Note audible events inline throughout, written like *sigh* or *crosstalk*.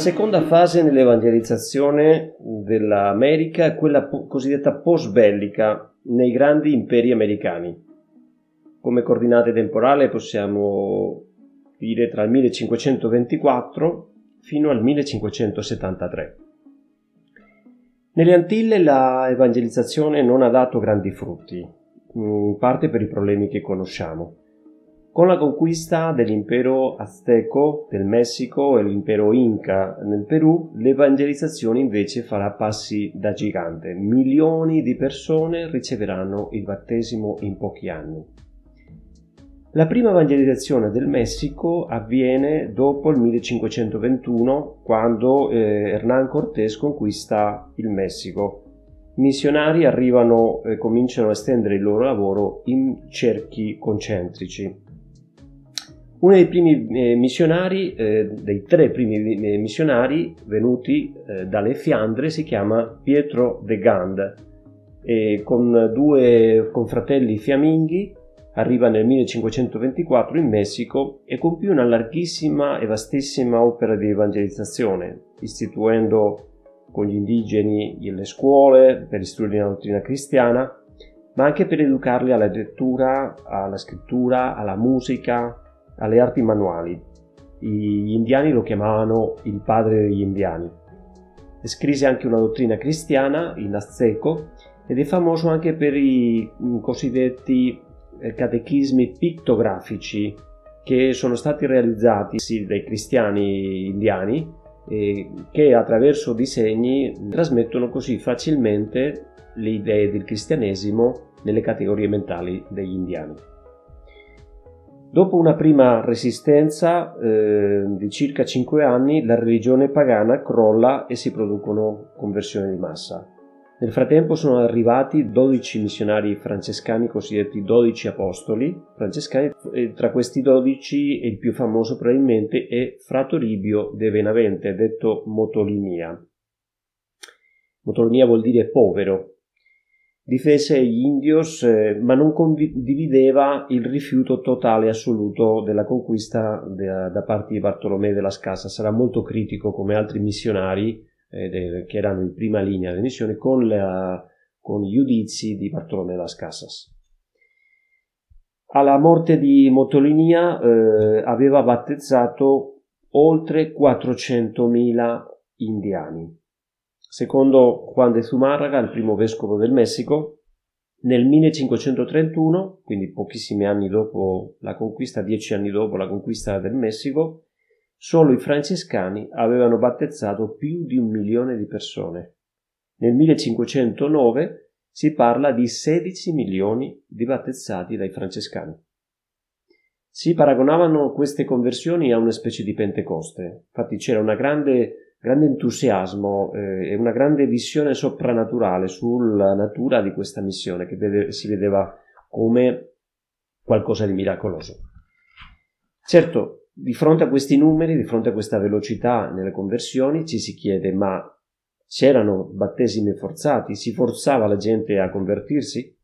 seconda fase nell'evangelizzazione dell'America è quella po- cosiddetta post-bellica nei grandi imperi americani. Come coordinate temporale possiamo dire tra il 1524 fino al 1573. Nelle Antille la evangelizzazione non ha dato grandi frutti, in parte per i problemi che conosciamo. Con la conquista dell'impero azteco del Messico e l'impero Inca nel Perù, l'evangelizzazione invece farà passi da gigante. Milioni di persone riceveranno il battesimo in pochi anni. La prima evangelizzazione del Messico avviene dopo il 1521, quando eh, Hernán Cortés conquista il Messico. I missionari arrivano e cominciano a estendere il loro lavoro in cerchi concentrici. Uno dei primi eh, missionari, eh, dei tre primi eh, missionari venuti eh, dalle Fiandre, si chiama Pietro de Gand, e con due confratelli fiamminghi arriva nel 1524 in Messico e compì una larghissima e vastissima opera di evangelizzazione, istituendo con gli indigeni le scuole per istruire la dottrina cristiana, ma anche per educarli alla lettura, alla scrittura, alla musica, alle arti manuali. Gli indiani lo chiamavano il padre degli indiani. Scrisse anche una dottrina cristiana in azteco ed è famoso anche per i cosiddetti eh, catechismi pittografici che sono stati realizzati sì, dai cristiani indiani e che attraverso disegni trasmettono così facilmente le idee del cristianesimo nelle categorie mentali degli indiani. Dopo una prima resistenza eh, di circa 5 anni, la religione pagana crolla e si producono conversioni di massa. Nel frattempo sono arrivati 12 missionari francescani, cosiddetti 12 apostoli francescani, e tra questi 12 il più famoso probabilmente è Fra Toribio de Benavente, detto Motolinia. Motolinia vuol dire povero, difese gli indios eh, ma non condivideva il rifiuto totale e assoluto della conquista da, da parte di Bartolomeo della Scassa. Sarà molto critico come altri missionari eh, de, che erano in prima linea delle missioni con, la, con gli giudizi di Bartolomeo della Casas. Alla morte di Motolinia eh, aveva battezzato oltre 400.000 indiani Secondo Juan de Zumárraga, il primo vescovo del Messico, nel 1531, quindi pochissimi anni dopo la conquista, dieci anni dopo la conquista del Messico, solo i francescani avevano battezzato più di un milione di persone. Nel 1509 si parla di 16 milioni di battezzati dai francescani. Si paragonavano queste conversioni a una specie di Pentecoste, infatti c'era una grande grande entusiasmo eh, e una grande visione soprannaturale sulla natura di questa missione che vede, si vedeva come qualcosa di miracoloso. Certo, di fronte a questi numeri, di fronte a questa velocità nelle conversioni, ci si chiede ma c'erano battesimi forzati? Si forzava la gente a convertirsi?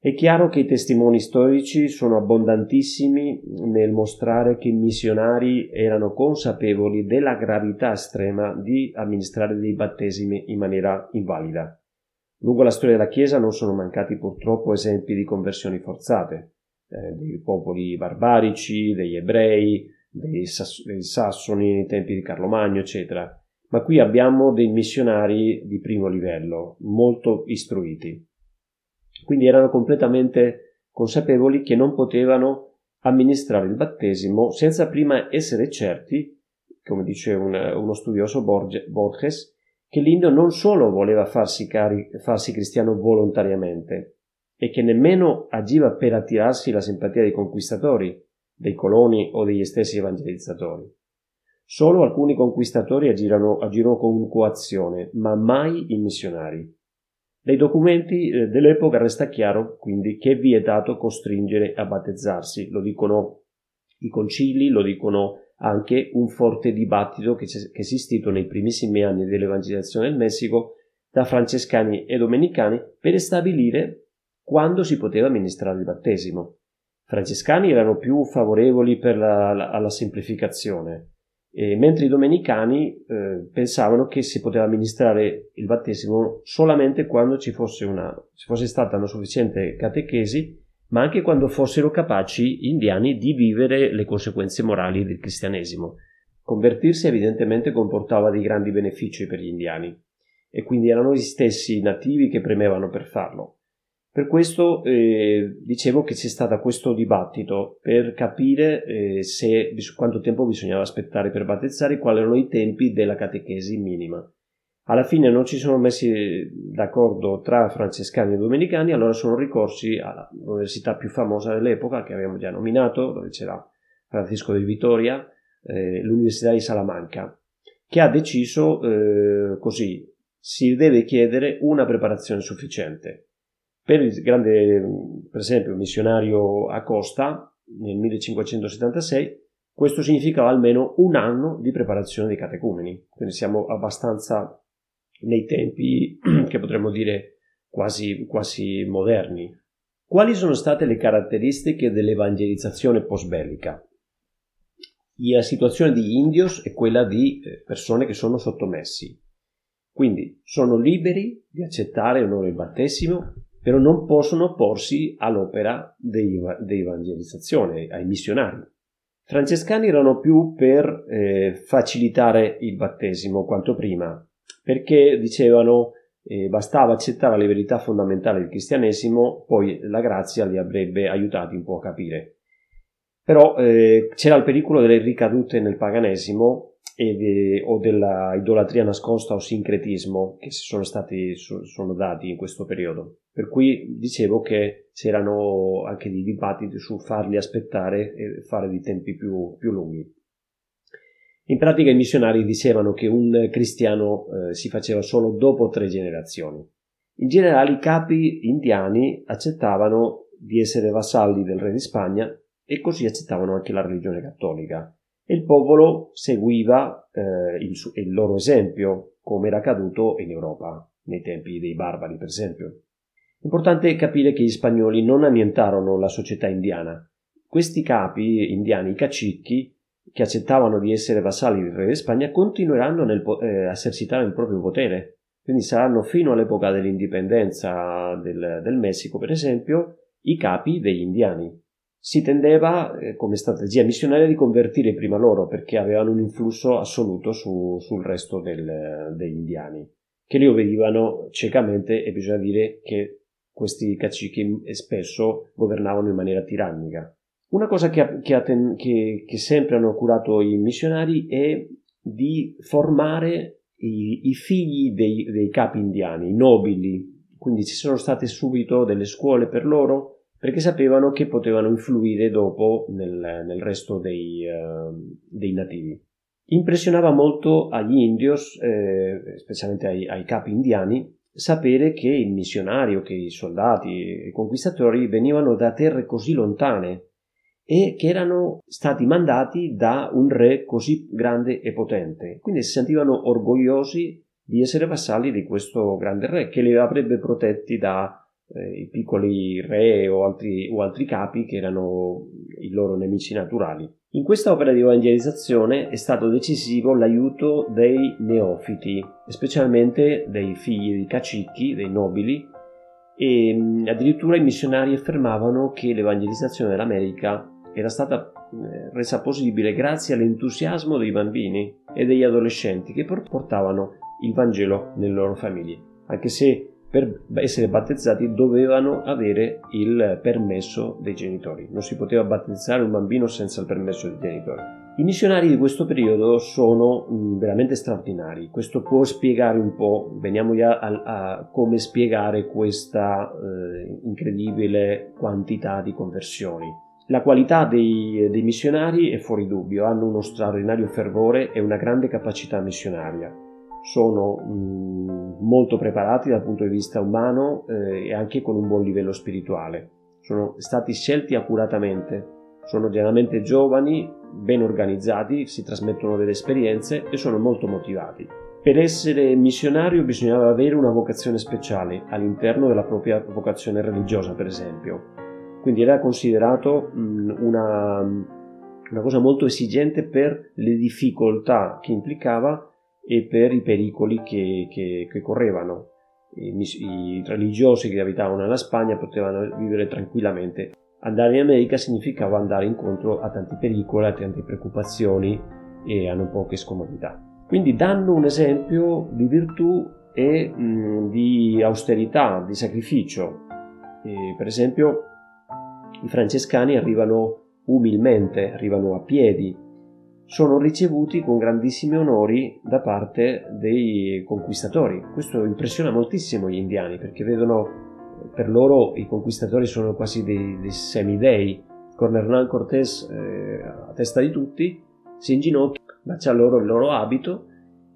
È chiaro che i testimoni storici sono abbondantissimi nel mostrare che i missionari erano consapevoli della gravità estrema di amministrare dei battesimi in maniera invalida. Lungo la storia della Chiesa non sono mancati purtroppo esempi di conversioni forzate, eh, dei popoli barbarici, degli ebrei, dei, sass- dei sassoni nei tempi di Carlo Magno, eccetera. Ma qui abbiamo dei missionari di primo livello, molto istruiti. Quindi erano completamente consapevoli che non potevano amministrare il battesimo senza prima essere certi, come dice un, uno studioso Borges, che l'indio non solo voleva farsi, cari, farsi cristiano volontariamente, e che nemmeno agiva per attirarsi la simpatia dei conquistatori, dei coloni o degli stessi evangelizzatori. Solo alcuni conquistatori agirono, agirono con coazione, ma mai i missionari. Dai documenti eh, dell'epoca resta chiaro quindi che è vietato costringere a battezzarsi, lo dicono i concili, lo dicono anche un forte dibattito che, che è esistito nei primissimi anni dell'evangelizzazione del Messico da francescani e domenicani per stabilire quando si poteva amministrare il battesimo. I francescani erano più favorevoli la, la, alla semplificazione, eh, mentre i domenicani eh, pensavano che si poteva amministrare il battesimo solamente quando ci fosse, una, ci fosse stata una sufficiente catechesi, ma anche quando fossero capaci gli indiani di vivere le conseguenze morali del cristianesimo. Convertirsi evidentemente comportava dei grandi benefici per gli indiani e quindi erano gli stessi nativi che premevano per farlo. Per questo eh, dicevo che c'è stato questo dibattito per capire eh, se, quanto tempo bisognava aspettare per battezzare e quali erano i tempi della catechesi minima. Alla fine non ci sono messi d'accordo tra francescani e domenicani, allora sono ricorsi all'università più famosa dell'epoca, che abbiamo già nominato, dove c'era Francisco di Vitoria, eh, l'Università di Salamanca, che ha deciso eh, così, si deve chiedere una preparazione sufficiente per il grande, per esempio, missionario Acosta nel 1576, questo significava almeno un anno di preparazione dei catecumeni, quindi siamo abbastanza nei tempi *clears throat* che potremmo dire quasi, quasi moderni. Quali sono state le caratteristiche dell'evangelizzazione post-bellica? La situazione di indios è quella di eh, persone che sono sottomessi, quindi sono liberi di accettare o no il battesimo, però non possono opporsi all'opera di evangelizzazione, ai missionari. Francescani erano più per eh, facilitare il battesimo quanto prima, perché dicevano eh, bastava accettare le verità fondamentali del cristianesimo, poi la grazia li avrebbe aiutati un po' a capire. Però eh, c'era il pericolo delle ricadute nel paganesimo de, o della idolatria nascosta o sincretismo che si sono stati sono dati in questo periodo. Per cui dicevo che c'erano anche dei dibattiti su farli aspettare e fare dei tempi più, più lunghi. In pratica i missionari dicevano che un cristiano eh, si faceva solo dopo tre generazioni. In generale i capi indiani accettavano di essere vassalli del re di Spagna e così accettavano anche la religione cattolica e il popolo seguiva eh, il, il, loro esempio, come era accaduto in Europa nei tempi dei barbari, per esempio. Importante capire che gli spagnoli non annientarono la società indiana. Questi capi indiani, i cacicchi, che accettavano di essere vassalli del re di Spagna, continueranno nel, eh, a esercitare il proprio potere. Quindi saranno fino all'epoca dell'indipendenza del, del Messico, per esempio, i capi degli indiani si tendeva eh, come strategia missionaria di convertire prima loro perché avevano un influsso assoluto su, sul resto del, degli indiani che li obbedivano ciecamente e bisogna dire che questi cacichi spesso governavano in maniera tirannica. Una cosa che, che, che, che, sempre hanno curato i missionari è di formare i, i figli dei, dei capi indiani, i nobili, quindi ci sono state subito delle scuole per loro perché sapevano che potevano influire dopo nel, nel resto dei, uh, dei, nativi. Impressionava molto agli indios, eh, specialmente ai, ai, capi indiani, sapere che i missionari o che i soldati, i conquistatori venivano da terre così lontane e che erano stati mandati da un re così grande e potente. Quindi si sentivano orgogliosi di essere vassalli di questo grande re che li avrebbe protetti da eh, i piccoli re o altri, o altri capi che erano i loro nemici naturali. In questa opera di evangelizzazione è stato decisivo l'aiuto dei neofiti, specialmente dei figli dei cacicchi, dei nobili, e addirittura i missionari affermavano che l'evangelizzazione dell'America era stata eh, resa possibile grazie all'entusiasmo dei bambini e degli adolescenti che portavano il Vangelo nelle loro famiglie, anche se per essere battezzati dovevano avere il permesso dei genitori. Non si poteva battezzare un bambino senza il permesso dei genitori. I missionari di questo periodo sono mm, veramente straordinari. Questo può spiegare un po', veniamo a, a come spiegare questa eh, incredibile quantità di conversioni. La qualità dei, dei missionari è fuori dubbio, hanno uno straordinario fervore e una grande capacità missionaria sono mh, molto preparati dal punto di vista umano eh, e anche con un buon livello spirituale. Sono stati scelti accuratamente, sono generalmente giovani, ben organizzati, si trasmettono delle esperienze e sono molto motivati. Per essere missionario bisognava avere una vocazione speciale all'interno della propria vocazione religiosa, per esempio. Quindi era considerato una, una cosa molto esigente per le difficoltà che implicava e per i pericoli che, che, che correvano. I, I, religiosi che abitavano nella Spagna potevano vivere tranquillamente. Andare in America significava andare incontro a tanti pericoli, a tante preoccupazioni e a non poche scomodità. Quindi danno un esempio di virtù e mh, di austerità, di sacrificio. E, per esempio, i francescani arrivano umilmente, arrivano a piedi, sono ricevuti con grandissimi onori da parte dei conquistatori. Questo impressiona moltissimo gli indiani perché vedono per loro i conquistatori sono quasi dei, dei semidei. Con Hernán Cortés eh, a testa di tutti si inginocchia, bacia loro il loro abito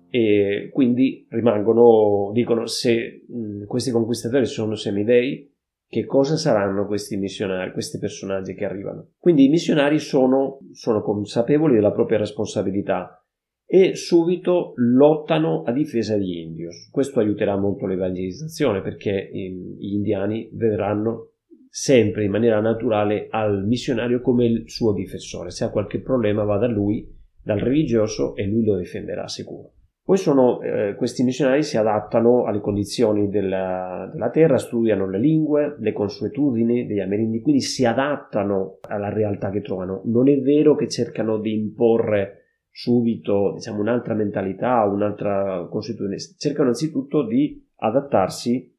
e quindi rimangono, dicono se mh, questi conquistatori sono semidei, che cosa saranno questi missionari, questi personaggi che arrivano. Quindi i missionari sono, sono consapevoli della propria responsabilità e subito lottano a difesa degli indios. Questo aiuterà molto l'evangelizzazione perché gli indiani vedranno sempre in maniera naturale al missionario come il suo difensore. Se ha qualche problema va da lui, dal religioso e lui lo difenderà sicuro. Poi sono, eh, questi missionari si adattano alle condizioni della, della, terra, studiano le lingue, le consuetudini degli amerindi, quindi si adattano alla realtà che trovano. Non è vero che cercano di imporre subito diciamo, un'altra mentalità, un'altra consuetudine, cercano anzitutto di adattarsi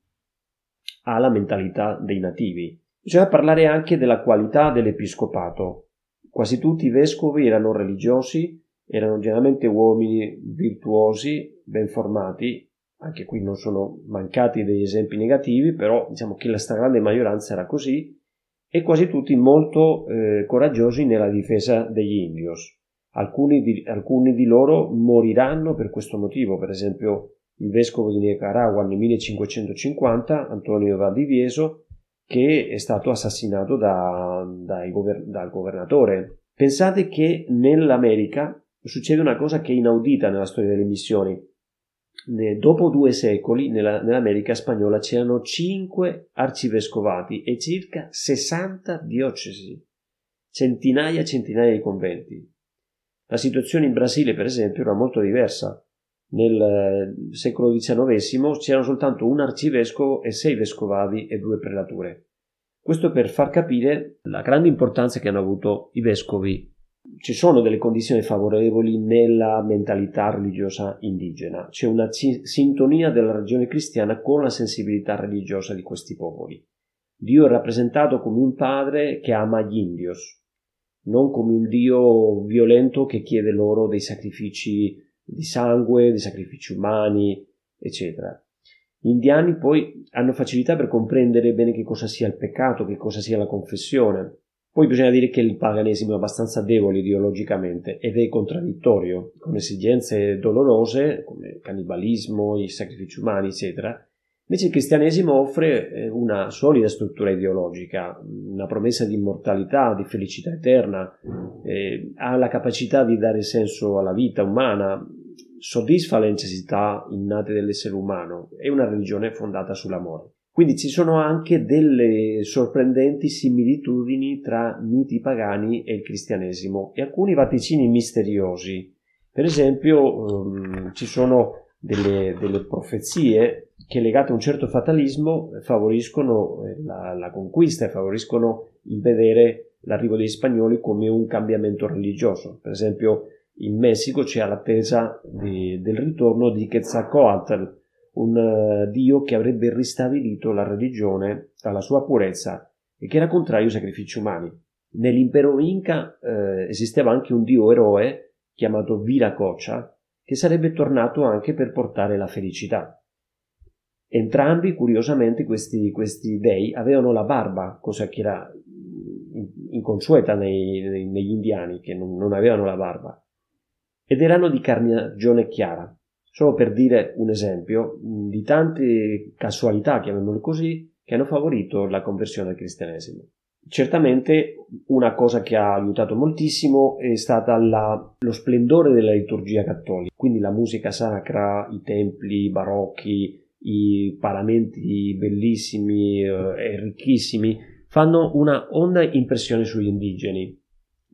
alla mentalità dei nativi. Bisogna parlare anche della qualità dell'episcopato. Quasi tutti i vescovi erano religiosi, erano generalmente uomini virtuosi, ben formati, anche qui non sono mancati degli esempi negativi, però diciamo che la stragrande maggioranza era così, e quasi tutti molto eh, coraggiosi nella difesa degli indios. Alcuni di, alcuni di, loro moriranno per questo motivo, per esempio il vescovo di Nicaragua nel 1550, Antonio Valdivieso, che è stato assassinato da, gover- dal governatore. Pensate che nell'America succede una cosa che è inaudita nella storia delle missioni. Dopo due secoli nella, nell'America spagnola c'erano cinque arcivescovati e circa 60 diocesi, centinaia e centinaia di conventi. La situazione in Brasile, per esempio, era molto diversa. Nel eh, secolo XIX c'erano soltanto un arcivescovo e sei vescovadi e due prelature. Questo per far capire la grande importanza che hanno avuto i vescovi ci sono delle condizioni favorevoli nella mentalità religiosa indigena, c'è una c- sintonia della religione cristiana con la sensibilità religiosa di questi popoli. Dio è rappresentato come un padre che ama gli indios, non come un Dio violento che chiede loro dei sacrifici di sangue, dei sacrifici umani, eccetera. Gli indiani poi hanno facilità per comprendere bene che cosa sia il peccato, che cosa sia la confessione, poi bisogna dire che il paganesimo è abbastanza debole ideologicamente ed è contraddittorio, con esigenze dolorose come il cannibalismo, i sacrifici umani, eccetera. Invece il cristianesimo offre eh, una solida struttura ideologica, una promessa di immortalità, di felicità eterna, eh, ha la capacità di dare senso alla vita umana, soddisfa le necessità innate dell'essere umano, è una religione fondata sull'amore. Quindi ci sono anche delle sorprendenti similitudini tra miti pagani e il cristianesimo e alcuni vaticini misteriosi. Per esempio um, ci sono delle, delle, profezie che legate a un certo fatalismo favoriscono eh, la, la conquista e favoriscono il vedere l'arrivo degli spagnoli come un cambiamento religioso. Per esempio in Messico c'è l'attesa di, del ritorno di Quetzalcoatl, un uh, dio che avrebbe ristabilito la religione alla sua purezza e che era contrario ai sacrifici umani. Nell'impero Inca eh, esisteva anche un dio eroe chiamato Viracocha che sarebbe tornato anche per portare la felicità. Entrambi, curiosamente, questi, questi dei avevano la barba, cosa che era inconsueta nei, nei, negli indiani, che non, non avevano la barba, ed erano di carnagione chiara. Solo per dire un esempio di tante casualità, chiamiamole così, che hanno favorito la conversione al cristianesimo. Certamente una cosa che ha aiutato moltissimo è stata la, lo splendore della liturgia cattolica, quindi la musica sacra, i templi barocchi, i paramenti bellissimi eh, e ricchissimi fanno una onda impressione sugli indigeni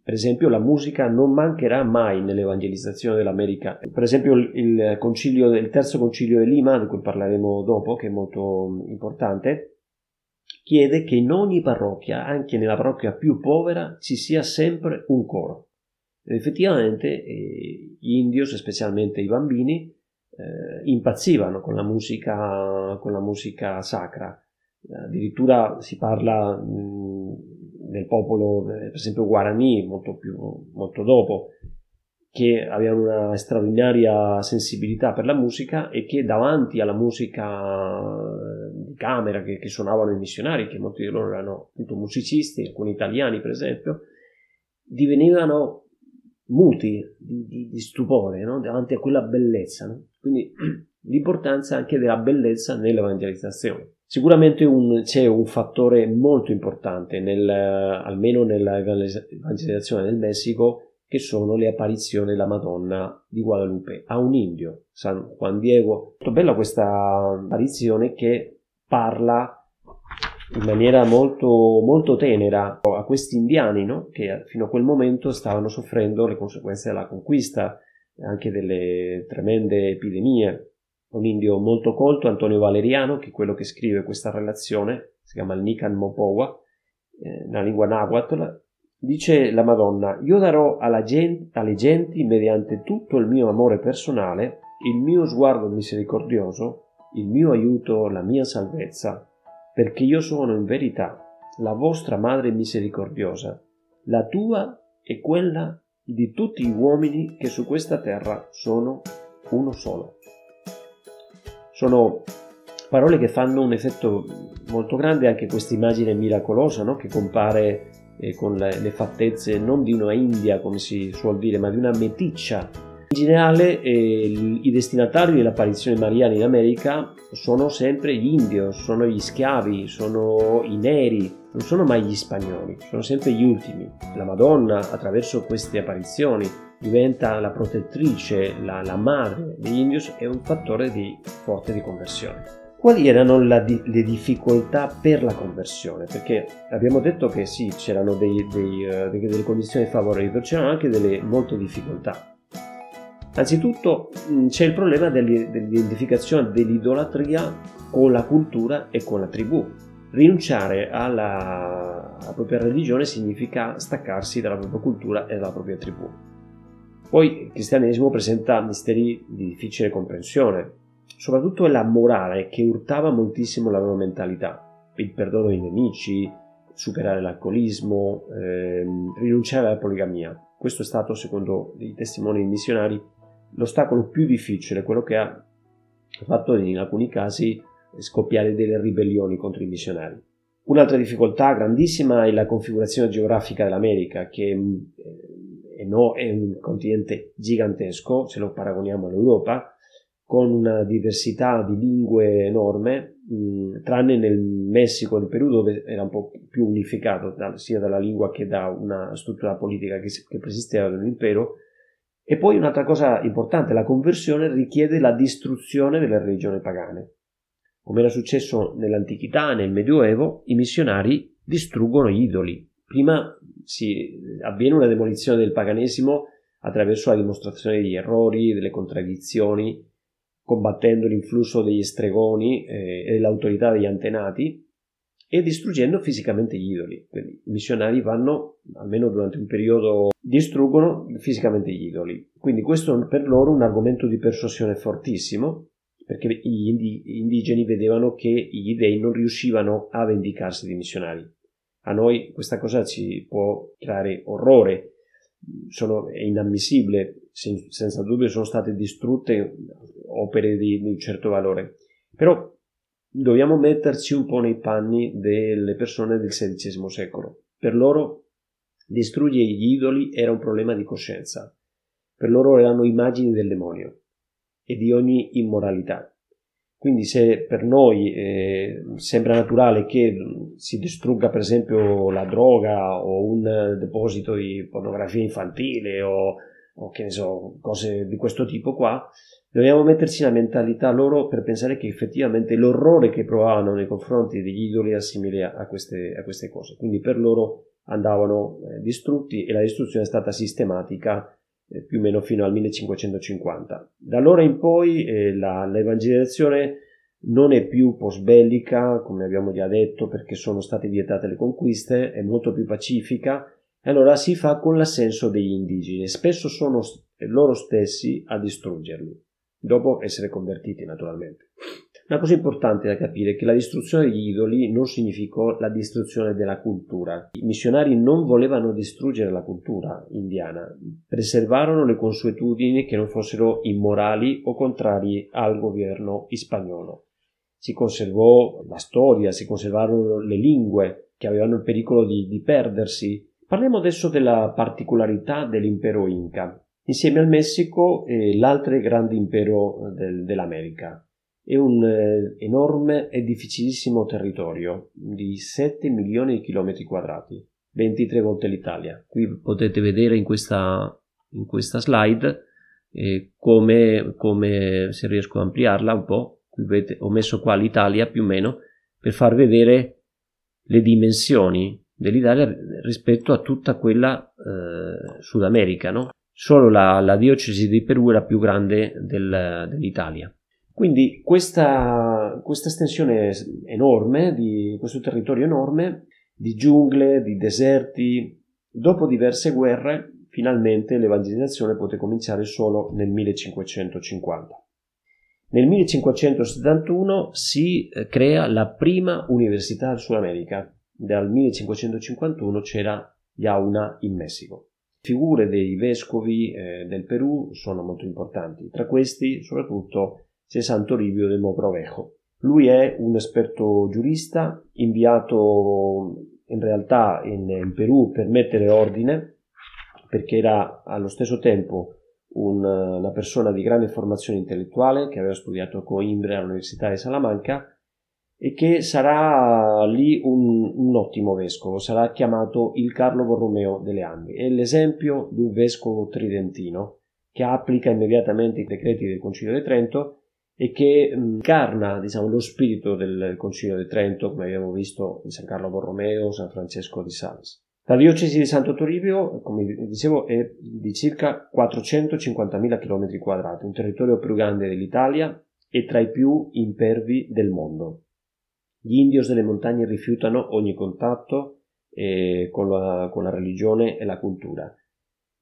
Per esempio, la musica non mancherà mai nell'evangelizzazione dell'America. Per esempio, il, concilio, il terzo concilio di Lima, di cui parleremo dopo, che è molto importante, chiede che in ogni parrocchia, anche nella parrocchia più povera, ci sia sempre un coro. Ed effettivamente eh, gli indios, specialmente i bambini, eh, impazzivano con la musica, con la musica sacra. Addirittura si parla mh, nel popolo, per esempio Guarani, molto, più, molto dopo, che avevano una straordinaria sensibilità per la musica e che davanti alla musica di camera che, che suonavano i missionari, che molti di loro erano appunto musicisti, alcuni italiani per esempio, divenivano muti di, di, di stupore no? davanti a quella bellezza. No? Quindi *clears throat* l'importanza anche della bellezza nell'evangelizzazione. Sicuramente un, c'è un fattore molto importante, nel, almeno nell'evangelizzazione del Messico, che sono le apparizioni della Madonna di Guadalupe a un indio, San Juan Diego. Molto bella questa apparizione che parla in maniera molto, molto tenera a questi indiani no? che fino a quel momento stavano soffrendo le conseguenze della conquista, anche delle tremende epidemie. Un indio molto colto, Antonio Valeriano, che è quello che scrive questa relazione, si chiama il Nikan Mopowa, eh, lingua nahuatl, dice la Madonna, io darò gente, alle genti, mediante tutto il mio amore personale, il mio sguardo misericordioso, il mio aiuto, la mia salvezza, perché io sono in verità la vostra Madre misericordiosa, la tua e quella di tutti gli uomini che su questa terra sono uno solo. Sono parole che fanno un effetto molto grande, anche questa immagine miracolosa no? che compare eh, con le, le, fattezze non di una India, come si suol dire, ma di una meticcia. In generale eh, i destinatari dell'apparizione mariana in America sono sempre gli indios, sono gli schiavi, sono i neri, non sono mai gli spagnoli, sono sempre gli ultimi. La Madonna attraverso queste apparizioni diventa la protettrice, la, la madre degli indios e un fattore di forte riconversione. Quali erano la, le difficoltà per la conversione? Perché abbiamo detto che sì, c'erano dei, dei, uh, delle condizioni favorevoli, c'erano anche delle molte difficoltà. Anzitutto c'è il problema dell'identificazione dell'idolatria con la cultura e con la tribù. Rinunciare alla, alla propria religione significa staccarsi dalla propria cultura e dalla propria tribù. Poi il cristianesimo presenta misteri di difficile comprensione, soprattutto la morale che urtava moltissimo la loro mentalità, il perdono ai nemici, superare l'alcolismo, ehm, rinunciare alla poligamia. Questo è stato, secondo i testimoni missionari, l'ostacolo più difficile, quello che ha fatto in alcuni casi scoppiare delle ribellioni contro i missionari. Un'altra difficoltà grandissima è la configurazione geografica dell'America, che eh, è, no, è un continente gigantesco, se lo paragoniamo all'Europa, con una diversità di lingue enorme, mh, tranne nel Messico e nel Perù dove era un po' più unificato da, sia dalla lingua che da una struttura politica che, che persisteva nell'impero. E poi un'altra cosa importante, la conversione richiede la distruzione delle religioni pagane. Come era successo nell'antichità, nel Medioevo, i missionari distruggono gli idoli. Prima si avviene una demolizione del paganesimo attraverso la dimostrazione degli errori, delle contraddizioni, combattendo l'influsso degli stregoni eh, e l'autorità degli antenati e distruggendo fisicamente gli idoli. Quindi i missionari vanno, almeno durante un periodo, distruggono fisicamente gli idoli. Quindi questo è per loro un argomento di persuasione fortissimo, perché gli indigeni vedevano che gli dei non riuscivano a vendicarsi di missionari. A noi questa cosa ci può creare orrore, sono, è inammissibile, senza dubbio sono state distrutte opere di, di un certo valore. Però dobbiamo metterci un po' nei panni delle persone del XVI secolo. Per loro distruggere gli idoli era un problema di coscienza. Per loro erano immagini del demonio e di ogni immoralità. Quindi se per noi eh, sembra naturale che si distrugga per esempio la droga o un deposito di pornografia infantile o, o che ne so, cose di questo tipo qua, Dobbiamo metterci la mentalità loro per pensare che effettivamente l'orrore che provavano nei confronti degli idoli è simile a queste, a queste cose. Quindi per loro andavano eh, distrutti e la distruzione è stata sistematica eh, più o meno fino al 1550. Da allora in poi eh, la, l'evangelizzazione non è più post-bellica, come abbiamo già detto, perché sono state vietate le conquiste, è molto più pacifica e allora si fa con l'assenso degli indigeni. Spesso sono loro stessi a distruggerli, dopo essere convertiti naturalmente. Una cosa importante da capire è che la distruzione degli idoli non significò la distruzione della cultura. I missionari non volevano distruggere la cultura indiana, preservarono le consuetudini che non fossero immorali o contrari al governo spagnolo. Si conservò la storia, si conservarono le lingue che avevano il pericolo di, di perdersi. Parliamo adesso della particolarità dell'impero Inca. Insieme al Messico è l'altro grande impero del, dell'America è un eh, enorme e difficilissimo territorio di 7 milioni di chilometri quadrati, 23 volte l'Italia. Qui potete vedere in questa, in questa slide eh, come, come, se riesco a ampliarla un po', vedete, ho messo qua l'Italia più o meno per far vedere le dimensioni dell'Italia rispetto a tutta quella eh, Sud America, no? Solo la, la, diocesi di Perù è la più grande del, dell'Italia. Quindi questa, questa estensione enorme, di questo territorio enorme, di giungle, di deserti, dopo diverse guerre, finalmente l'evangelizzazione poté cominciare solo nel 1550. Nel 1571 si eh, crea la prima università del Sud America. Dal 1551 c'era già una in Messico. Figure dei vescovi eh, del Perù sono molto importanti, tra questi soprattutto c'è Santoribio del Mogrovejo. Lui è un esperto giurista inviato in realtà in, in, Perù per mettere ordine perché era allo stesso tempo un, una persona di grande formazione intellettuale che aveva studiato a Coimbra all'Università di Salamanca e che sarà lì un, un, ottimo vescovo, sarà chiamato il Carlo Borromeo delle Andi. È l'esempio di un vescovo tridentino che applica immediatamente i decreti del Concilio di Trento e che incarna diciamo, lo spirito del Concilio di Trento, come abbiamo visto in San Carlo Borromeo, San Francesco di Sales. La diocesi di Santo Toribio, come dicevo, è di circa 450.000 km quadrati, un territorio più grande dell'Italia e tra i più impervi del mondo. Gli indios delle montagne rifiutano ogni contatto eh, con, la, con la religione e la cultura.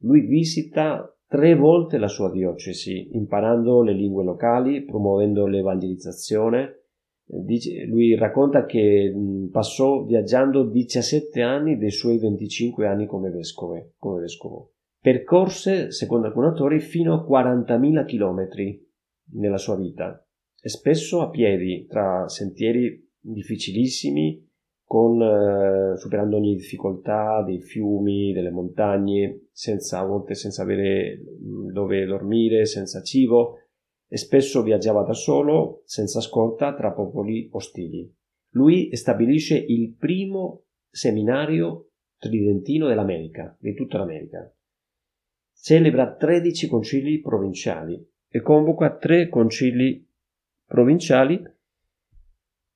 Lui visita tre volte la sua diocesi, imparando le lingue locali, promuovendo l'evangelizzazione. Eh, lui racconta che passò viaggiando 17 anni dei suoi 25 anni come, vescove, come vescovo. Percorse, secondo alcuni autori, fino a 40.000 chilometri nella sua vita e spesso a piedi tra sentieri difficilissimi con, eh, superando ogni difficoltà dei fiumi, delle montagne, senza, a volte senza avere mm, dove dormire, senza cibo, e spesso viaggiava da solo, senza scorta, tra popoli ostili. Lui stabilisce il primo seminario tridentino dell'America, di tutta l'America. Celebra 13 concili provinciali e convoca tre concili provinciali,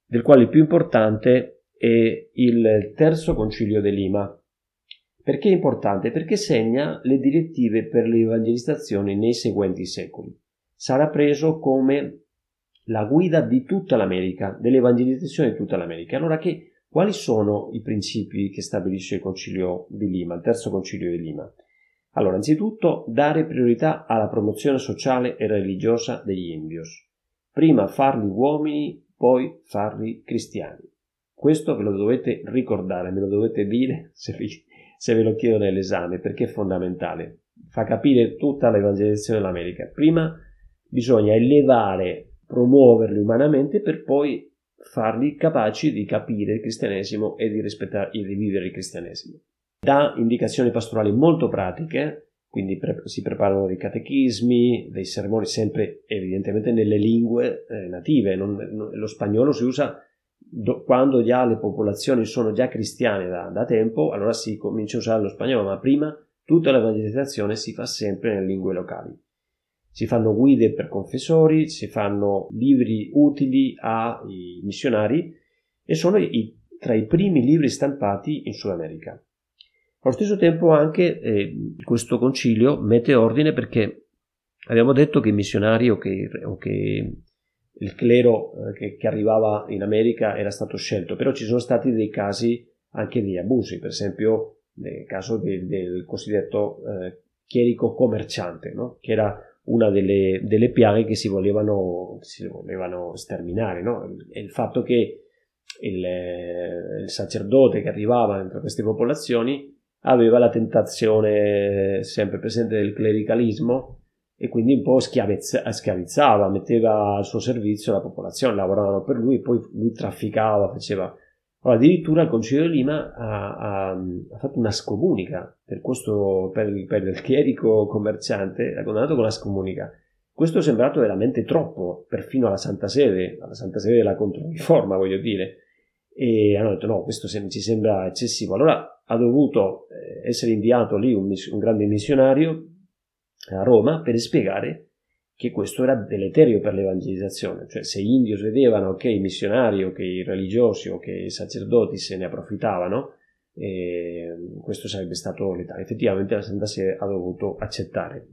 del quale il più importante e il terzo concilio di Lima. Perché è importante? Perché segna le direttive per l'evangelizzazione nei seguenti secoli. Sarà preso come la guida di tutta l'America, dell'evangelizzazione di tutta l'America. Allora che, quali sono i principi che stabilisce il concilio di Lima, il terzo concilio di Lima? Allora, anzitutto, dare priorità alla promozione sociale e religiosa degli indios. Prima farli uomini, poi farli cristiani. Questo ve lo dovete ricordare, me lo dovete dire *laughs* se, vi, se ve lo chiedo nell'esame, perché è fondamentale. Fa capire tutta l'evangelizzazione dell'America. Prima bisogna elevare, promuoverli umanamente per poi farli capaci di capire il cristianesimo e di rispettare e di vivere il cristianesimo. Dà indicazioni pastorali molto pratiche, quindi pre- si preparano dei catechismi, dei sermoni sempre evidentemente nelle lingue eh, native, non, non, lo spagnolo si usa do, quando già le popolazioni sono già cristiane da, da, tempo, allora si comincia a usare lo spagnolo, ma prima tutta l'evangelizzazione si fa sempre nelle lingue locali. Si fanno guide per confessori, si fanno libri utili ai missionari e sono i, tra i primi libri stampati in Sud America. Allo stesso tempo anche eh, questo concilio mette ordine perché abbiamo detto che i missionari o che, o che il clero eh, che, che, arrivava in America era stato scelto, però ci sono stati dei casi anche di abusi, per esempio nel caso del, del cosiddetto eh, chierico commerciante, no? che era una delle, delle piaghe che si volevano, si volevano sterminare, no? il fatto che il, il, sacerdote che arrivava dentro queste popolazioni aveva la tentazione sempre presente del clericalismo e quindi un po' schiavizzava, metteva al suo servizio la popolazione, lavoravano per lui, poi lui trafficava, faceva... Allora, addirittura il Concilio di Lima ha, ha, ha fatto una scomunica per, questo, per, per il chierico commerciante, ha condannato con la scomunica. Questo è sembrato veramente troppo, perfino alla Santa Sede, alla Santa Sede della Controriforma, voglio dire. E hanno detto no, questo ci sembra eccessivo. Allora ha dovuto eh, essere inviato lì un, un grande missionario a Roma per spiegare che questo era deleterio per l'evangelizzazione, cioè se gli indios vedevano che i missionari o che i religiosi o che i sacerdoti se ne approfittavano, eh, questo sarebbe stato letale. Effettivamente la Santa Sede ha dovuto accettare.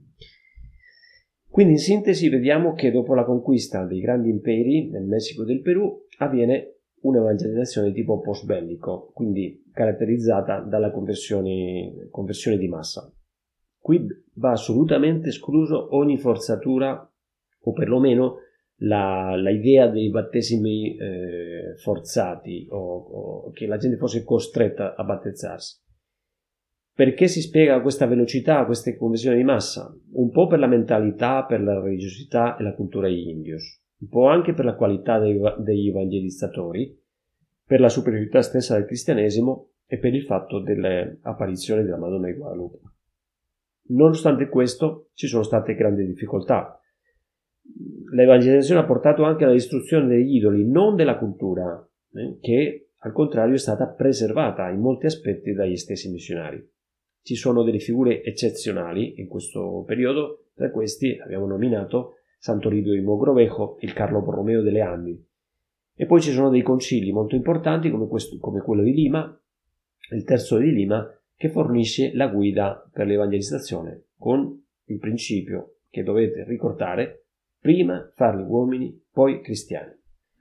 Quindi in sintesi vediamo che dopo la conquista dei grandi imperi nel Messico e del Perù avviene un'evangelizzazione di tipo post-bellico, quindi caratterizzata dalla conversione, conversione di massa. Qui va assolutamente escluso ogni forzatura o perlomeno la, la idea dei battesimi eh, forzati o, o, che la gente fosse costretta a battezzarsi. Perché si spiega questa velocità, queste conversioni di massa? Un po' per la mentalità, per la religiosità e la cultura indios, un po' anche per la qualità dei, degli evangelizzatori, per la superiorità stessa del cristianesimo e per il fatto delle apparizioni della Madonna di Guadalupe. Nonostante questo ci sono state grandi difficoltà. L'evangelizzazione ha portato anche alla distruzione degli idoli, non della cultura, eh, che al contrario è stata preservata in molti aspetti dagli stessi missionari. Ci sono delle figure eccezionali in questo periodo, tra questi abbiamo nominato Santo Toribio di Mogrovejo, il Carlo Borromeo delle Andi. E poi ci sono dei concili molto importanti come, questo, come quello di Lima, il terzo di Lima, che fornisce la guida per l'evangelizzazione con il principio che dovete ricordare prima farli uomini, poi cristiani.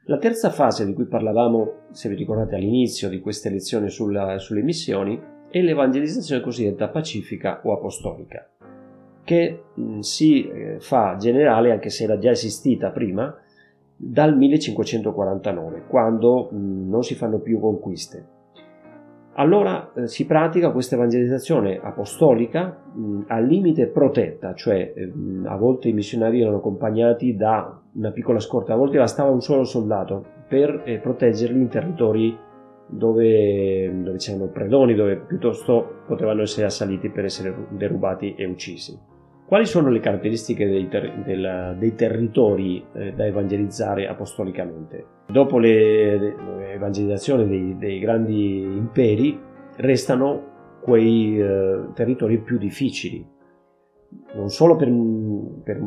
La terza fase di cui parlavamo, se vi ricordate all'inizio di queste lezioni sulla, sulle missioni, è l'evangelizzazione cosiddetta pacifica o apostolica, che mh, si eh, fa generale, anche se era già esistita prima, dal 1549, quando mh, non si fanno più conquiste allora eh, si pratica questa evangelizzazione apostolica mh, al limite protetta, cioè mh, a volte i missionari erano accompagnati da una piccola scorta, a volte bastava un solo soldato per eh, proteggerli in territori dove, dove c'erano predoni, dove piuttosto potevano essere assaliti per essere derubati e uccisi. Quali sono le caratteristiche dei, ter- del, dei territori eh, da evangelizzare apostolicamente? Dopo l'evangelizzazione dei, dei, grandi imperi restano quei eh, territori più difficili, non solo per, per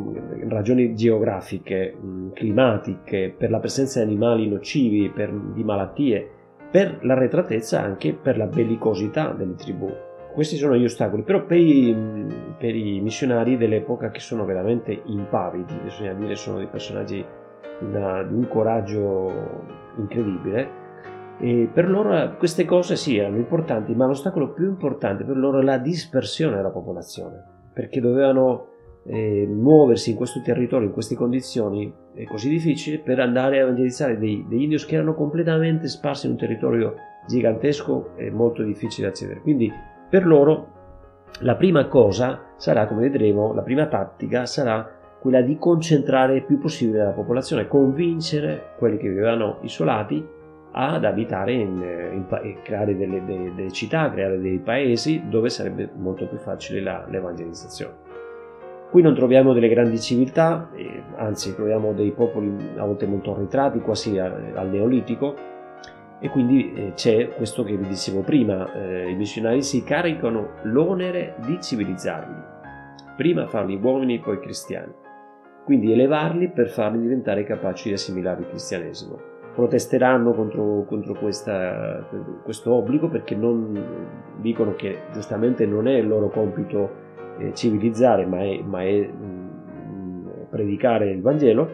ragioni geografiche, mh, climatiche, per la presenza di animali nocivi, per, di malattie, per l'arretratezza anche per la bellicosità delle tribù questi sono gli ostacoli, però per i, per i, missionari dell'epoca che sono veramente impavidi, bisogna dire, sono dei personaggi di, un coraggio incredibile, e per loro queste cose sì erano importanti, ma l'ostacolo più importante per loro è la dispersione della popolazione, perché dovevano eh, muoversi in questo territorio, in queste condizioni eh, così difficili, per andare a evangelizzare dei, degli indios che erano completamente sparsi in un territorio gigantesco e molto difficile da accedere. Quindi per loro la prima cosa sarà, come vedremo, la prima tattica sarà quella di concentrare il più possibile la popolazione, convincere quelli che vivevano isolati ad abitare in, in, in creare delle, delle, delle, città, creare dei paesi dove sarebbe molto più facile la, l'evangelizzazione. Qui non troviamo delle grandi civiltà, eh, anzi troviamo dei popoli a volte molto arretrati, quasi al, al Neolitico, e quindi eh, c'è questo che vi dicevo prima, eh, i missionari si caricano l'onere di civilizzarli, prima farli uomini poi cristiani, quindi elevarli per farli diventare capaci di assimilare il cristianesimo. protesteranno contro, contro questa, questo obbligo perché non, dicono che giustamente non è il loro compito eh, civilizzare ma è, ma è mh, predicare il Vangelo,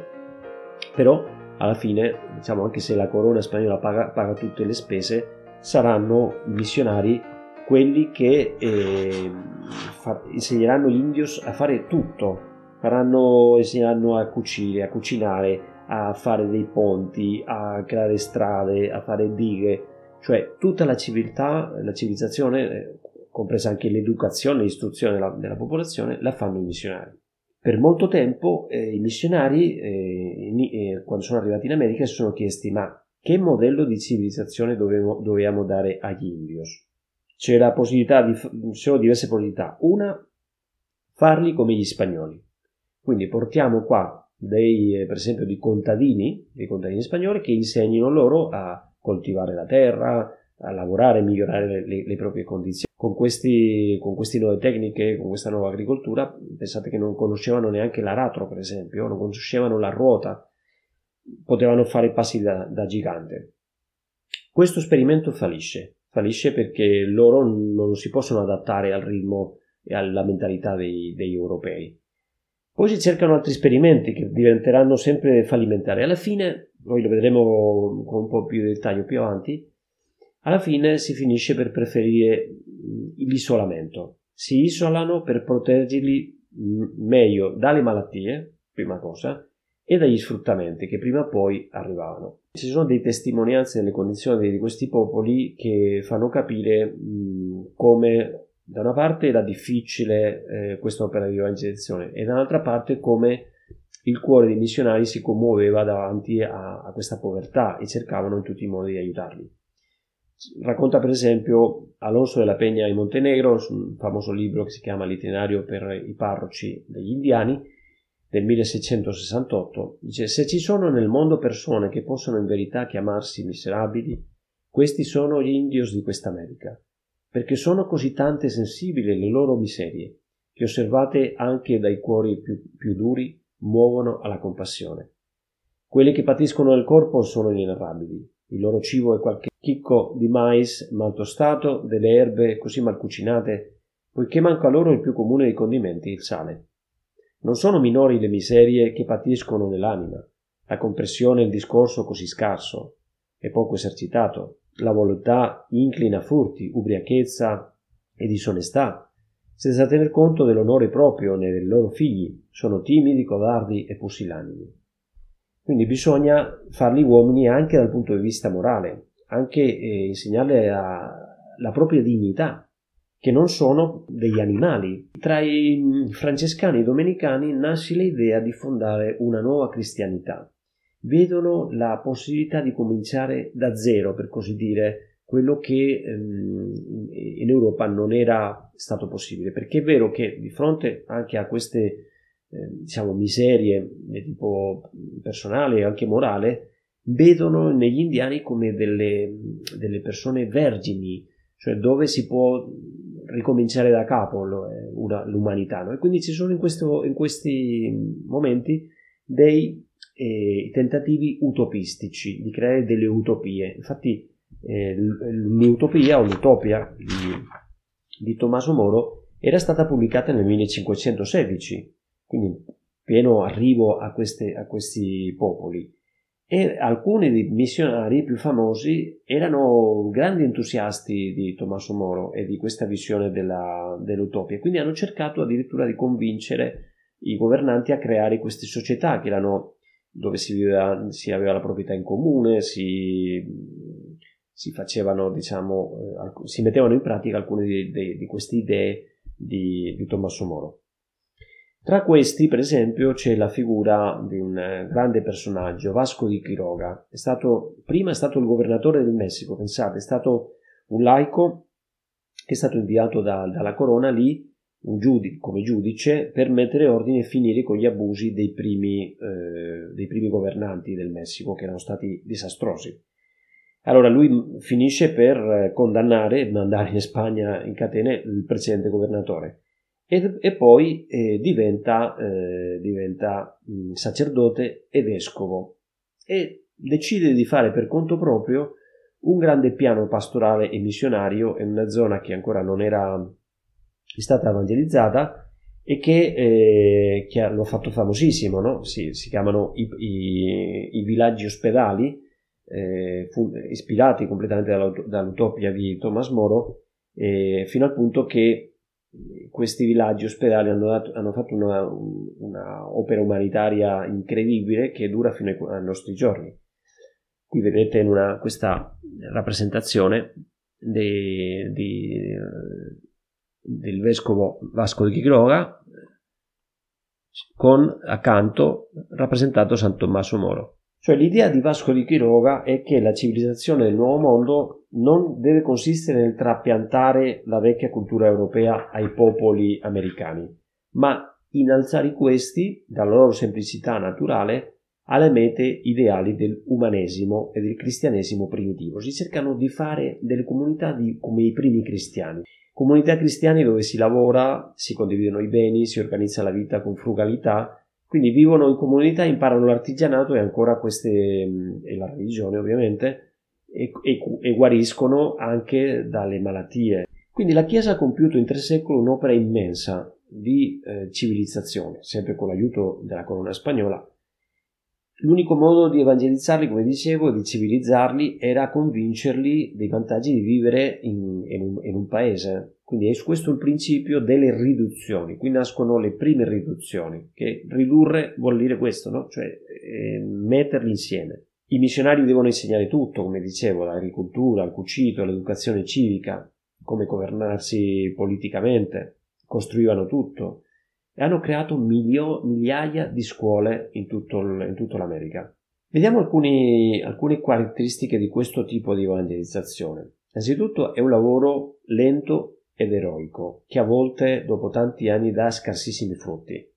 però alla fine, diciamo anche se la corona spagnola paga, paga tutte le spese, saranno i missionari quelli che eh, fa, insegneranno gli indios a fare tutto, faranno, insegneranno a cucire, a cucinare, a fare dei ponti, a creare strade, a fare dighe, cioè tutta la civiltà, la civilizzazione, eh, compresa anche l'educazione, l'istruzione della, della, popolazione, la fanno i missionari. Per molto tempo eh, i missionari, eh, in, quando sono arrivati in America, si sono chiesti ma che modello di civilizzazione dovevamo, dovevamo dare agli indios? c'era possibilità di, c'erano diverse possibilità. Una, farli come gli spagnoli. Quindi portiamo qua dei, eh, per esempio, di contadini, dei contadini spagnoli che insegnino loro a coltivare la terra, a lavorare migliorare le, le, le proprie condizioni. Con, questi, con queste nuove tecniche, con questa nuova agricoltura, pensate che non conoscevano neanche l'aratro, per esempio, non conoscevano la ruota, potevano fare passi da, da gigante. Questo esperimento fallisce fallisce perché loro non si possono adattare al ritmo e alla mentalità dei, degli europei. Poi si cercano altri esperimenti che diventeranno sempre fallimentari. Alla fine, noi lo vedremo con un po' più di dettaglio più avanti, alla fine si finisce per preferire l'isolamento. Si isolano per proteggerli meglio dalle malattie, prima cosa, e dagli sfruttamenti che prima o poi arrivavano. Ci sono delle testimonianze delle condizioni di questi popoli che fanno capire mh, come da una parte era difficile eh, questa opera di evangelizzazione e dall'altra parte come il cuore dei missionari si commuoveva davanti a, a questa povertà e cercavano in tutti i modi di aiutarli. Racconta per esempio Alonso della Peña in Montenegro, un famoso libro che si chiama L'itinerario per i parroci degli indiani, del 1668, dice se ci sono nel mondo persone che possono in verità chiamarsi miserabili, questi sono gli indios di questa America, perché sono così tante e sensibili le loro miserie, che osservate anche dai cuori più, più duri muovono alla compassione. Quelli che patiscono nel corpo sono inerrabili, il loro cibo è qualche chicco di mais mal tostato, delle erbe così mal cucinate, poiché manca loro il più comune dei condimenti, il sale. Non sono minori le miserie che patiscono nell'anima, la compressione e il discorso così scarso e poco esercitato, la volontà inclina a furti, ubriachezza e disonestà, senza tener conto dell'onore proprio né dei loro figli, sono timidi, codardi e pusillanimi. Quindi bisogna farli uomini anche dal punto di vista morale, anche eh, insegnarle a, la propria dignità, che non sono degli animali. Tra i francescani e i domenicani nasce l'idea di fondare una nuova cristianità. Vedono la possibilità di cominciare da zero, per così dire, quello che ehm, in Europa non era stato possibile, perché è vero che di fronte anche a queste diciamo miserie di tipo personale e anche morale, vedono negli indiani come delle, delle persone vergini, cioè dove si può ricominciare da capo eh, una, l'umanità. No? E quindi ci sono in, questo, in questi momenti dei eh, tentativi utopistici di creare delle utopie. Infatti, eh, l'utopia o l'utopia di, di Tommaso Moro era stata pubblicata nel 1516, quindi pieno arrivo a, queste, a questi popoli e alcuni dei missionari più famosi erano grandi entusiasti di Tommaso Moro e di questa visione della, dell'utopia, quindi hanno cercato addirittura di convincere i governanti a creare queste società che erano dove si, viveva, si aveva la proprietà in comune, si, si facevano, diciamo, eh, si mettevano in pratica alcune di, di, di queste idee di, di Tommaso Moro. Tra questi, per esempio, c'è la figura di un eh, grande personaggio, Vasco di Quiroga. È stato, prima è stato il governatore del Messico, pensate, è stato un laico che è stato inviato da, dalla corona lì giudice, come giudice per mettere ordine e finire con gli abusi dei primi, eh, dei primi governanti del Messico che erano stati disastrosi. Allora lui finisce per eh, condannare e mandare in Spagna in catene il precedente governatore e, e poi eh, diventa, eh, diventa mh, sacerdote e vescovo e decide di fare per conto proprio un grande piano pastorale e missionario in una zona che ancora non era stata evangelizzata e che, eh, che lo ha fatto famosissimo, no? si, si, chiamano i, i, i villaggi ospedali, eh, fu, ispirati completamente dall'utopia di Thomas Moro, eh, fino al punto che questi villaggi ospedali hanno, hanno fatto una, una, opera umanitaria incredibile che dura fino ai, ai nostri giorni. Qui vedete una, questa rappresentazione di, di, del vescovo Vasco di Quiroga con accanto rappresentato San Tommaso Moro. Cioè l'idea di Vasco di Quiroga è che la civilizzazione del nuovo mondo non deve consistere nel trapiantare la vecchia cultura europea ai popoli americani, ma innalzare questi, dalla loro semplicità naturale, alle mete ideali dell'umanesimo e del cristianesimo primitivo. Si cercano di fare delle comunità di, come i primi cristiani, comunità cristiane dove si lavora, si condividono i beni, si organizza la vita con frugalità quindi vivono in comunità, imparano l'artigianato e ancora queste, e la religione ovviamente, e, e, e guariscono anche dalle malattie. Quindi la Chiesa ha compiuto in tre secoli un'opera immensa di eh, civilizzazione, sempre con l'aiuto della corona spagnola. L'unico modo di evangelizzarli, come dicevo, di civilizzarli era convincerli dei vantaggi di vivere in, in, un, in un paese, quindi è questo il principio delle riduzioni. Qui nascono le prime riduzioni, che ridurre vuol dire questo, no? cioè eh, metterli insieme. I missionari devono insegnare tutto, come dicevo, l'agricoltura, il cucito, l'educazione civica, come governarsi politicamente, costruivano tutto e hanno creato milio, migliaia di scuole in, tutto in tutta l'America. Vediamo alcuni, alcune caratteristiche di questo tipo di evangelizzazione. Innanzitutto è un lavoro lento ed eroico, che a volte dopo tanti anni dà scarsissimi frutti.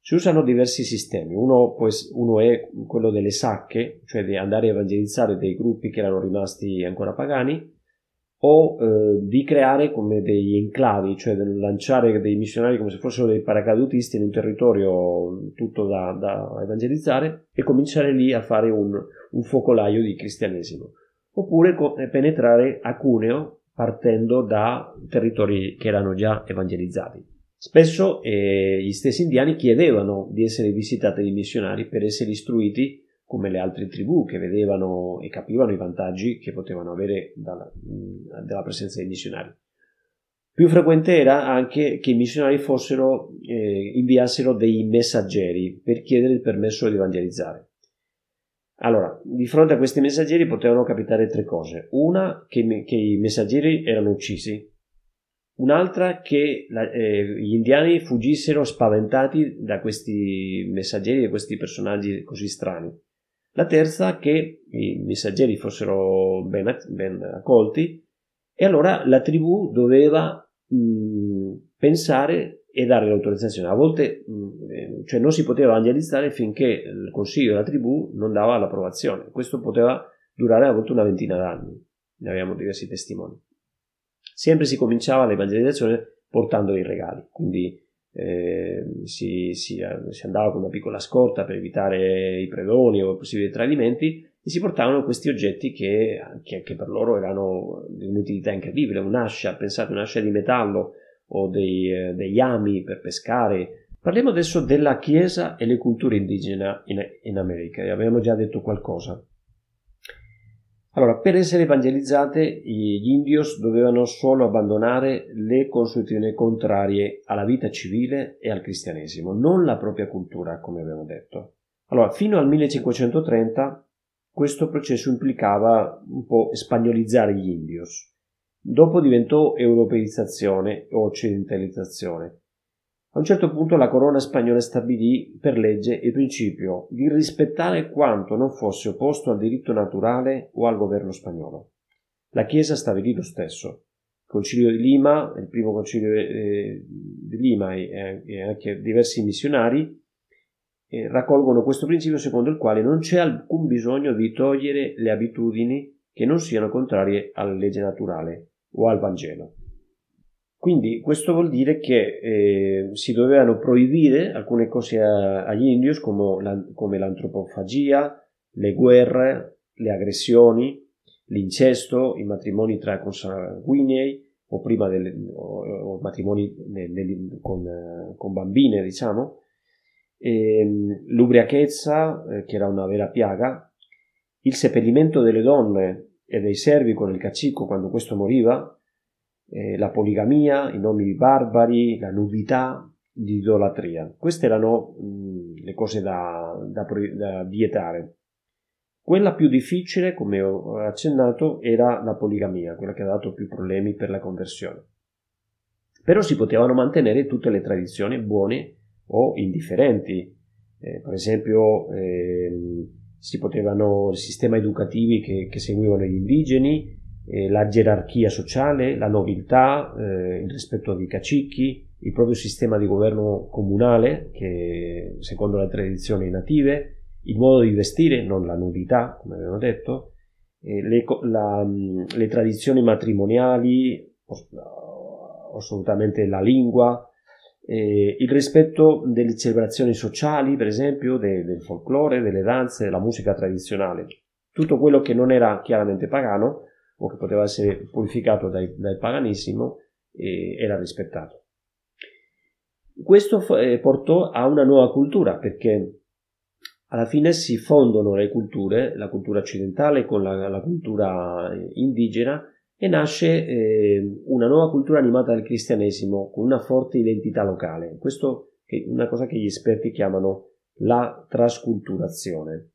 Si usano diversi sistemi, uno, uno, è quello delle sacche, cioè di andare a evangelizzare dei gruppi che erano rimasti ancora pagani, o eh, di creare come degli enclavi, cioè di lanciare dei missionari come se fossero dei paracadutisti in un territorio tutto da, da evangelizzare e cominciare lì a fare un, un focolaio di cristianesimo. Oppure penetrare a Cuneo partendo da territori che erano già evangelizzati. Spesso eh, gli stessi indiani chiedevano di essere visitati dai missionari per essere istruiti come le altre tribù che vedevano e capivano i vantaggi che potevano avere dalla, dalla presenza dei missionari. Più frequente era anche che i missionari fossero, eh, inviassero dei messaggeri per chiedere il permesso di evangelizzare. Allora, di fronte a questi messaggeri potevano capitare tre cose. Una, che, che i messaggeri erano uccisi. Un'altra, che la, eh, gli indiani fuggissero spaventati da questi messaggeri e questi personaggi così strani. La terza, che i messaggeri fossero ben, ben accolti e allora la tribù doveva mh, pensare e dare l'autorizzazione. A volte mm, eh, cioè non si poteva evangelizzare finché il consiglio della tribù non dava l'approvazione. Questo poteva durare a volte una ventina d'anni, ne abbiamo diversi testimoni. Sempre si cominciava l'evangelizzazione portando dei regali, quindi eh, si, si, si, andava con una piccola scorta per evitare i predoni o possibili tradimenti e si portavano questi oggetti che, che, che per loro erano di un'utilità incredibile, un'ascia, pensate un'ascia di metallo o dei, eh, degli ami per pescare. Parliamo adesso della Chiesa e le culture indigene in, in America, abbiamo già detto qualcosa. Allora, per essere evangelizzate, gli indios dovevano solo abbandonare le consuetudini contrarie alla vita civile e al cristianesimo, non la propria cultura, come abbiamo detto. Allora, fino al 1530 questo processo implicava un po' spagnolizzare gli indios. Dopo diventò europeizzazione o occidentalizzazione. A un certo punto la corona spagnola stabilì per legge il principio di rispettare quanto non fosse opposto al diritto naturale o al governo spagnolo. La Chiesa stabilì lo stesso. Il Concilio di Lima, il primo Concilio eh, di Lima e, anche diversi missionari eh, raccolgono questo principio secondo il quale non c'è alcun bisogno di togliere le abitudini che non siano contrarie alla legge naturale o al Vangelo. Quindi questo vuol dire che eh, si dovevano proibire alcune cose a, agli indios come, la, come l'antropofagia, le guerre, le aggressioni, l'incesto, i matrimoni tra consanguinei o delle, o, o matrimoni ne, ne, con, con, bambine, diciamo, e, ehm, l'ubriachezza, eh, che era una vera piaga, il seppellimento delle donne e dei servi con il cacicco quando questo moriva, eh, la poligamia, i nomi barbari, la nudità, l'idolatria. Queste erano mh, le cose da, da, da vietare. Quella più difficile, come ho accennato, era la poligamia, quella che ha dato più problemi per la conversione. Però si potevano mantenere tutte le tradizioni buone o indifferenti. Eh, per esempio, eh, si potevano i sistemi educativi che, che seguivano gli indigeni, eh, la gerarchia sociale, la nobiltà, eh, il rispetto dei cacicchi, il proprio sistema di governo comunale, che secondo le tradizioni native, il modo di vestire, non la nudità, come abbiamo detto, eh, le, la, le, tradizioni matrimoniali, assolutamente la lingua, eh, il rispetto delle celebrazioni sociali, per esempio, de, del folklore, delle danze, della musica tradizionale. Tutto quello che non era chiaramente pagano o che poteva essere purificato dai, dal paganesimo eh, era rispettato. Questo eh, portò a una nuova cultura perché alla fine si fondono le culture, la cultura occidentale con la, la cultura indigena e nasce eh, una nuova cultura animata dal cristianesimo con una forte identità locale. Questo è una cosa che gli esperti chiamano la trasculturazione.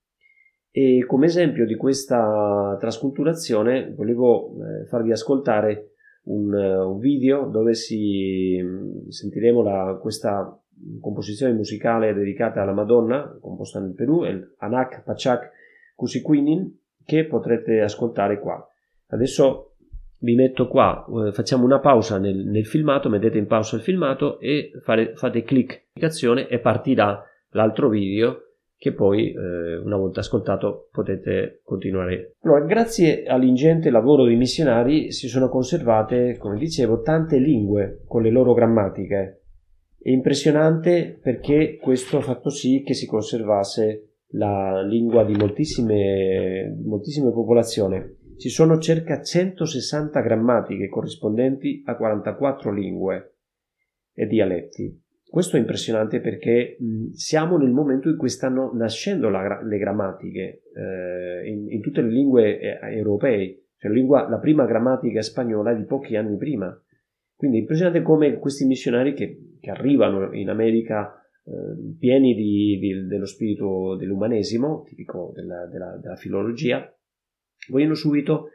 E come esempio di questa trasculturazione volevo eh, farvi ascoltare un, un, video dove si, sentiremo la, questa composizione musicale dedicata alla Madonna, composta nel Perù, il Anak Pachak Kusiquinin, che potrete ascoltare qua. Adesso vi metto qua, eh, facciamo una pausa nel, nel, filmato, mettete in pausa il filmato e fare, fate clic e partirà l'altro video che poi eh, una volta ascoltato potete continuare. Allora, grazie all'ingente lavoro dei missionari si sono conservate, come dicevo, tante lingue con le loro grammatiche. È impressionante perché questo ha fatto sì che si conservasse la lingua di moltissime, moltissime popolazioni. Ci sono circa 160 grammatiche corrispondenti a 44 lingue e dialetti. Questo è impressionante perché siamo nel momento in cui stanno nascendo la, le grammatiche eh, in, in, tutte le lingue eh, europee, cioè la, lingua, la prima grammatica spagnola è di pochi anni prima. Quindi è impressionante come questi missionari che, che arrivano in America eh, pieni di, di, dello spirito dell'umanesimo, tipico della, della, della filologia, vogliono subito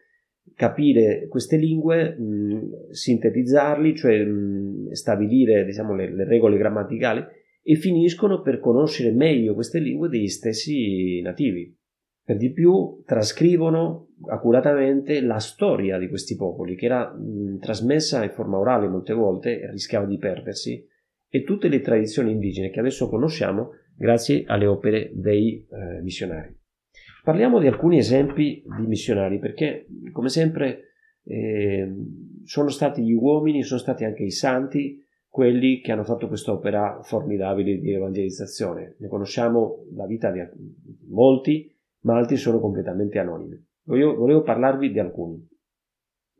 capire queste lingue, mh, sintetizzarli, cioè mh, stabilire diciamo, le, le, regole grammaticali e finiscono per conoscere meglio queste lingue degli stessi nativi. Per di più trascrivono accuratamente la storia di questi popoli, che era mh, trasmessa in forma orale molte volte e rischiava di perdersi, e tutte le tradizioni indigene che adesso conosciamo grazie alle opere dei eh, missionari. Parliamo di alcuni esempi di missionari perché, come sempre, eh, sono stati gli uomini, sono stati anche i santi quelli che hanno fatto questa opera formidabile di evangelizzazione. Ne conosciamo la vita di molti, ma altri sono completamente anonimi. Voglio, volevo parlarvi di alcuni.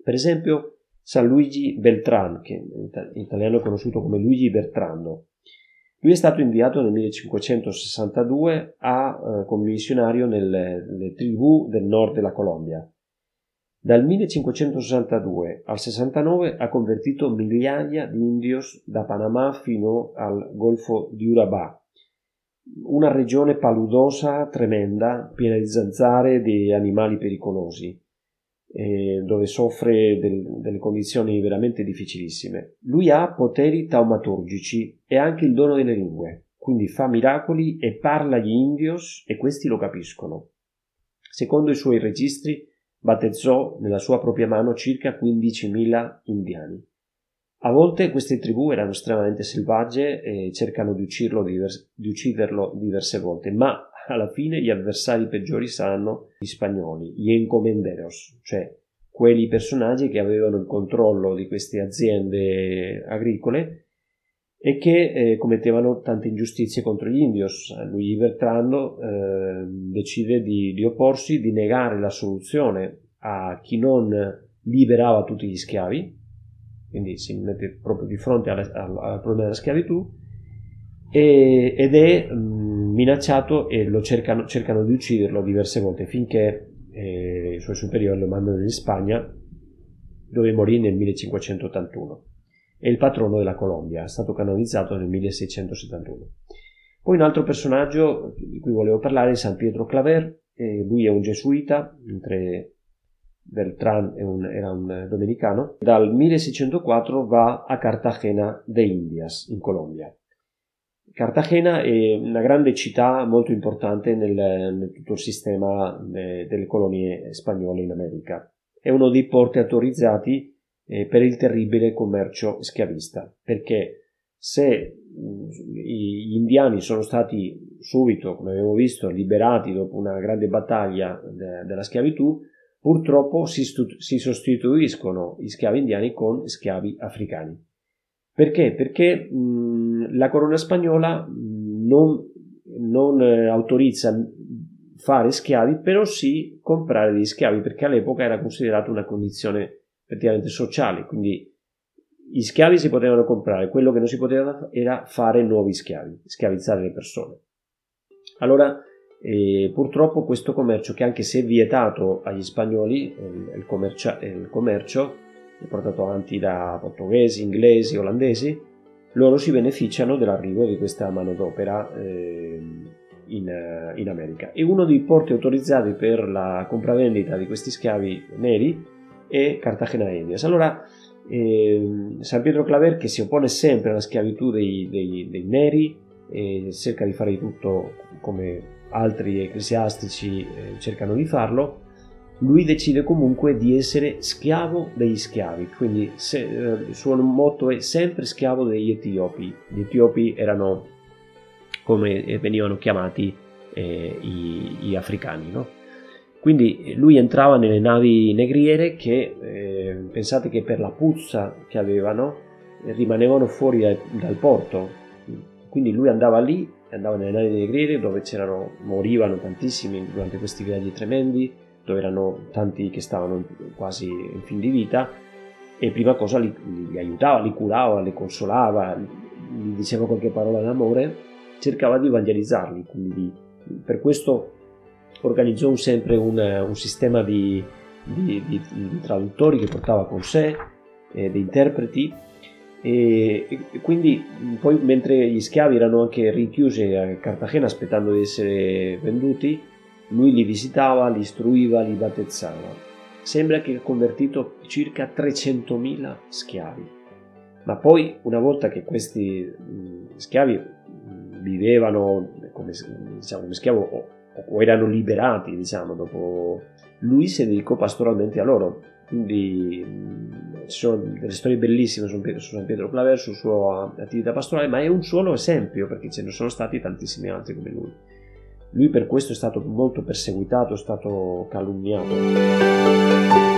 Per esempio, San Luigi Beltran, che in italiano è conosciuto come Luigi Bertrando, lui è stato inviato nel 1562 a, eh, come missionario nelle, nelle tribù del nord della Colombia. Dal 1562 al 69 ha convertito migliaia di indios da Panama fino al Golfo di Urabá, una regione paludosa, tremenda, piena di zanzare e di animali pericolosi eh, dove soffre del, delle condizioni veramente difficilissime. Lui ha poteri taumaturgici e anche il dono delle lingue, quindi fa miracoli e parla agli indios e questi lo capiscono. Secondo i suoi registri, battezzò nella sua propria mano circa 15.000 indiani. A volte queste tribù erano estremamente selvagge e cercano di, divers- di ucciderlo diverse volte, ma alla fine gli avversari peggiori saranno gli spagnoli, gli encomenderos, cioè quei personaggi che avevano il controllo di queste aziende agricole e che eh, commettevano tante ingiustizie contro gli indios. Lui Bertrando eh, decide di, di, opporsi, di negare la soluzione a chi non liberava tutti gli schiavi, quindi si mette proprio di fronte al problema della schiavitù, e, ed è mh, mm, minacciato e cercano, cercano, di ucciderlo diverse volte finché eh, i suoi superiori lo mandano in Spagna dove morì nel 1581 è il patrono della Colombia, è stato canonizzato nel 1671. Poi un altro personaggio di cui volevo parlare è San Pietro Claver, eh, lui è un gesuita, mentre Beltrán un, era un domenicano. Dal 1604 va a Cartagena de Indias, in Colombia. Cartagena è una grande città molto importante nel, nel tutto il sistema de, delle colonie spagnole in America. È uno dei porti autorizzati eh, per il terribile commercio schiavista, perché se gli indiani sono stati subito, come abbiamo visto, liberati dopo una grande battaglia de- della schiavitù, purtroppo si, stu- si, sostituiscono gli schiavi indiani con schiavi africani. Perché? Perché mh, la corona spagnola non, non eh, autorizza fare schiavi, però sì comprare degli schiavi, perché all'epoca era considerata una condizione effettivamente sociali, quindi gli schiavi si potevano comprare, quello che non si poteva era fare nuovi schiavi, schiavizzare le persone. Allora, eh, purtroppo questo commercio, che anche se vietato agli spagnoli, il, il, commercio, il commercio portato avanti da portoghesi, inglesi, olandesi, loro si beneficiano dell'arrivo di questa manodopera eh, in, in America. E uno dei porti autorizzati per la compravendita di questi schiavi neri e Cartagena Indias. Allora eh, San Pietro Claver che si oppone sempre alla schiavitù dei, dei, dei neri e cerca di fare di tutto come altri ecclesiastici eh, cercano di farlo, lui decide comunque di essere schiavo degli schiavi, quindi se, eh, il suo motto è sempre schiavo degli etiopi. Gli etiopi erano come venivano chiamati eh, i, gli africani, no? Quindi lui entrava nelle navi negriere che, eh, pensate che per la puzza che avevano, rimanevano fuori dal, dal porto. Quindi lui andava lì, andava nelle navi negriere dove morivano tantissimi durante questi viaggi tremendi, dove erano tanti che stavano quasi in fin di vita, e prima cosa li, li aiutava, li curava, li consolava, gli diceva qualche parola d'amore, cercava di evangelizzarli. Quindi per questo organizzò sempre un, un sistema di, di, di, di, traduttori che portava con sé, eh, di interpreti, e, e, quindi poi mentre gli schiavi erano anche rinchiusi a Cartagena aspettando di essere venduti, lui li visitava, li istruiva, li battezzava. Sembra che ha convertito circa 300.000 schiavi. Ma poi, una volta che questi schiavi vivevano come, diciamo, come schiavo o erano liberati, diciamo, dopo lui si dedicò pastoralmente a loro. Quindi ci sono delle storie bellissime su, San Pietro Claver, sulla sua attività pastorale, ma è un solo esempio perché ce ne sono stati tantissimi altri come lui. Lui per questo è stato molto perseguitato, è stato calunniato.